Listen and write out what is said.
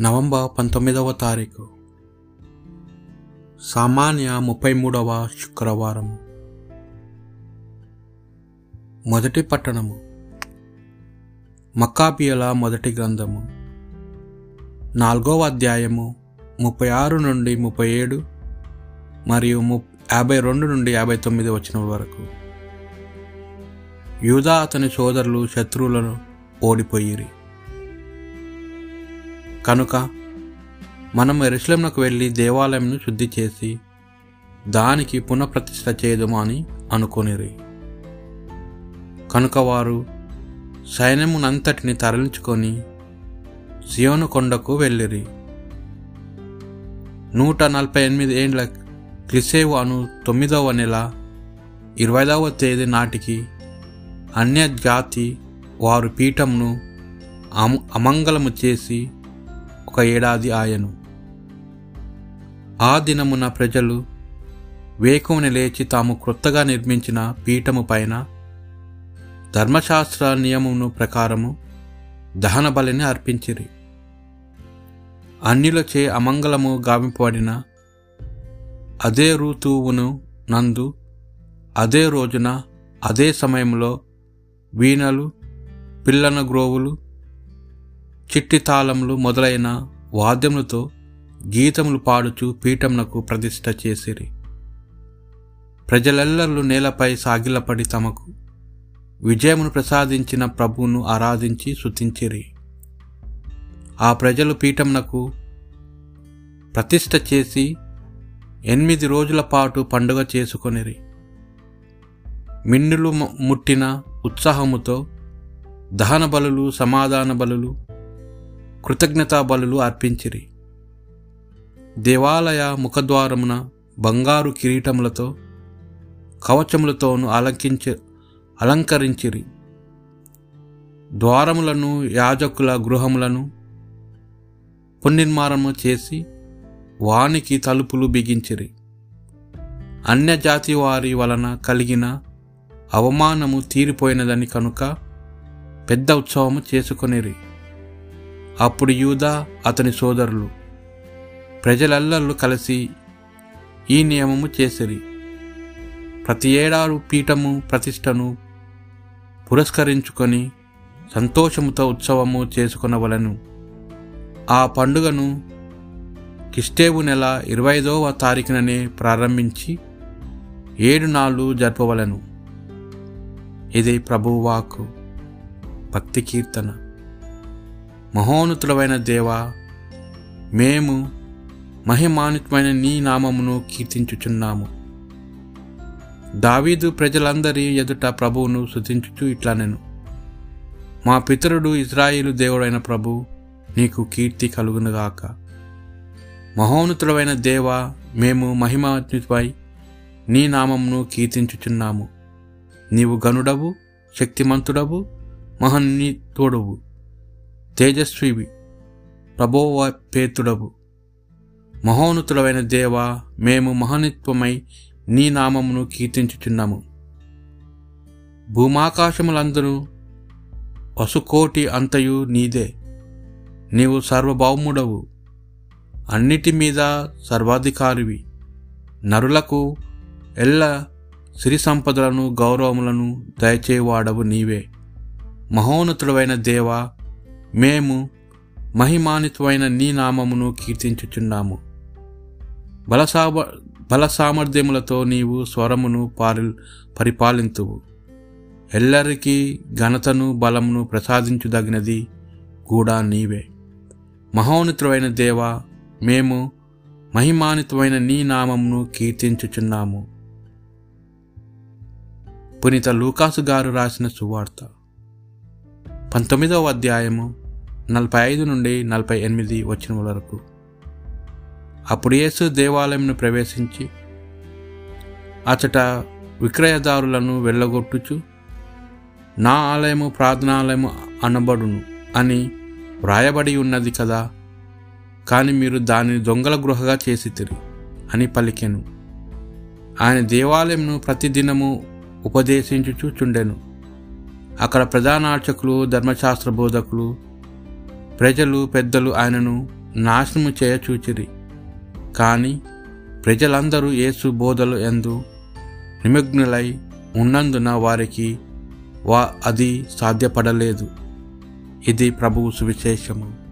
November పంతొమ్మిదవ తారీఖు. సామాన్య ముప్పై మూడవ శుక్రవారం. మొదటి పట్టణము. మక్కాపియల మొదటి గ్రంథము. నాలుగవ అధ్యాయము ముప్పై ఆరు నుండి ముప్పై ఏడు మరియు ము యాభై రెండు నుండి యాభై తొమ్మిది వచ్చిన వరకు. యూదా అతని సోదరులు శత్రువులను ఓడిపోయిరి. కనుక మనం ఎరుసలంకు వెళ్ళి దేవాలయంను శుద్ధి చేసి దానికి పునఃప్రతిష్ఠ చేయదుము అని అనుకొనిరి. కనుక వారు సైన్యమునంతటిని తరలించుకొని సియోను కొండకు వెళ్ళిరి. నూట నలభై ఎనిమిది ఏండ్ల క్లిసేవు అను తొమ్మిదవ నెల ఇరవైదవ తేదీ నాటికి అన్యజాతి వారు పీఠంను అమ అమంగళము చేసి ఒక ఏడాది ఆయను. ఆ దినమున ప్రజలు వేకువని లేచి తాము క్రొత్తగా నిర్మించిన పీఠము పైన ధర్మశాస్త్ర నియమమును ప్రకారము దహన బలిని అర్పించిరి. అన్యులచే అమంగళము గావింపబడిన అదే ఋతువును నందు అదే రోజున అదే సమయంలో వీణలు పిల్లన గ్రోవులు చిట్టి తాళములు మొదలైన వాద్యములతో గీతములు పాడుచు పీఠమునకు ప్రతిష్ఠ చేసిరి. ప్రజలెల్లరూ నేలపై సాగిలపడి తమకు విజయమును ప్రసాదించిన ప్రభువును ఆరాధించి శుతించిరి ఆ ప్రజలు పీఠమునకు ప్రతిష్ఠ చేసి ఎనిమిది రోజుల పాటు పండుగ చేసుకొనిరి. మిన్నులు ముట్టిన ఉత్సాహముతో దహన బలులు సమాధాన బలులు కృతజ్ఞతా బలులు అర్పించిరి. దేవాలయ ముఖద్వారమున బంగారు కిరీటములతో కవచములతోనూ అలంకించ అలంకరించిరి. ద్వారములను యాజకుల గృహములను పునర్నిర్మాణము చేసి వానికి తలుపులు బిగించిరి. అన్యజాతి వారి వలన కలిగిన అవమానము తీరిపోయినదని కనుక పెద్ద ఉత్సవము చేసుకొనిరి. అప్పుడు యూదా అతని సోదరులు ప్రజలెల్లరూ కలిసి ఈ నియమము చేసిరి. ప్రతి ఏడారు పీఠము ప్రతిష్టను పురస్కరించుకొని సంతోషముతో ఉత్సవము చేసుకునవలను. ఆ పండుగను కిష్టేవు నెల ఇరవై ఐదవ తారీఖుననే ప్రారంభించి ఏడు నాళ్ళు జరపవలను. ఇది ప్రభువాకు భక్తి కీర్తన. మహోన్నతుడమైన దేవా మేము మహిమానితమైన నీ నామమును కీర్తించుచున్నాము. దావీదు ప్రజలందరి ఎదుట ప్రభువును శుతించుచు ఇట్లా నేను. మా పితరుడు ఇజ్రాయిలు దేవుడైన ప్రభు నీకు కీర్తి కలుగునుగాక మహోన్నతుడమైన దేవ మేము మహిమాన్వితమై నీ నామమును కీర్తించుచున్నాము. నీవు గనుడవు శక్తిమంతుడవు మహన్నీతుడవు తేజస్వివి ప్రభోవపేతుడవు మహోన్నతుడవైన దేవ మేము మహనిత్వమై నీ నామమును కీర్తించుచున్నాము. భూమాకాశములందరూ పశుకోటి అంతయు నీదే. నీవు సర్వభౌముడవు. అన్నిటి మీద సర్వాధికారివి. నరులకు ఎల్ల సిరి సంపదలను గౌరవములను దయచేవాడవు నీవే. మహోన్నతుడవైన దేవా మేము మహిమానితమైన నీ నామమును కీర్తించుచున్నాము. బలసాబ బల సామర్థ్యములతో నీవు స్వరమును పారి పరిపాలింతువు. ఎల్లరికీ ఘనతను బలమును ప్రసాదించుదగినది కూడా నీవే. మహోన్నతుడైన దేవ మేము మహిమానితమైన నీ నామమును కీర్తించుచున్నాము. పునీత లూకాసు గారు రాసిన సువార్త. పంతొమ్మిదవ అధ్యాయము నలభై ఐదు నుండి నలభై ఎనిమిది వచ్చిన వరకు. అప్పుడు యేసు దేవాలయంను ప్రవేశించి అచట విక్రయదారులను వెళ్ళగొట్టుచు నా ఆలయము ప్రార్థనాలయము అనబడును అని వ్రాయబడి ఉన్నది కదా కానీ మీరు దానిని దొంగల గృహగా చేసితిరి అని పలికెను. ఆయన దేవాలయంను ప్రతిదినము ఉపదేశించుచుచుండెను అక్కడ ప్రధాన అర్చకులు ధర్మశాస్త్ర బోధకులు ప్రజలు పెద్దలు ఆయనను నాశనము చేయచూచిరి. కానీ ప్రజలందరూ యేసు బోధలు ఎందు నిమగ్నులై ఉన్నందున వారికి వా అది సాధ్యపడలేదు. ఇది ప్రభువు సువిశేషము.